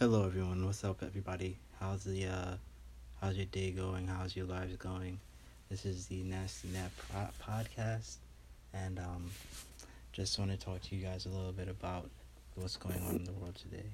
Hello everyone, what's up everybody? How's the uh how's your day going? How's your lives going? This is the Nasty Nap podcast and um just want to talk to you guys a little bit about what's going on in the world today.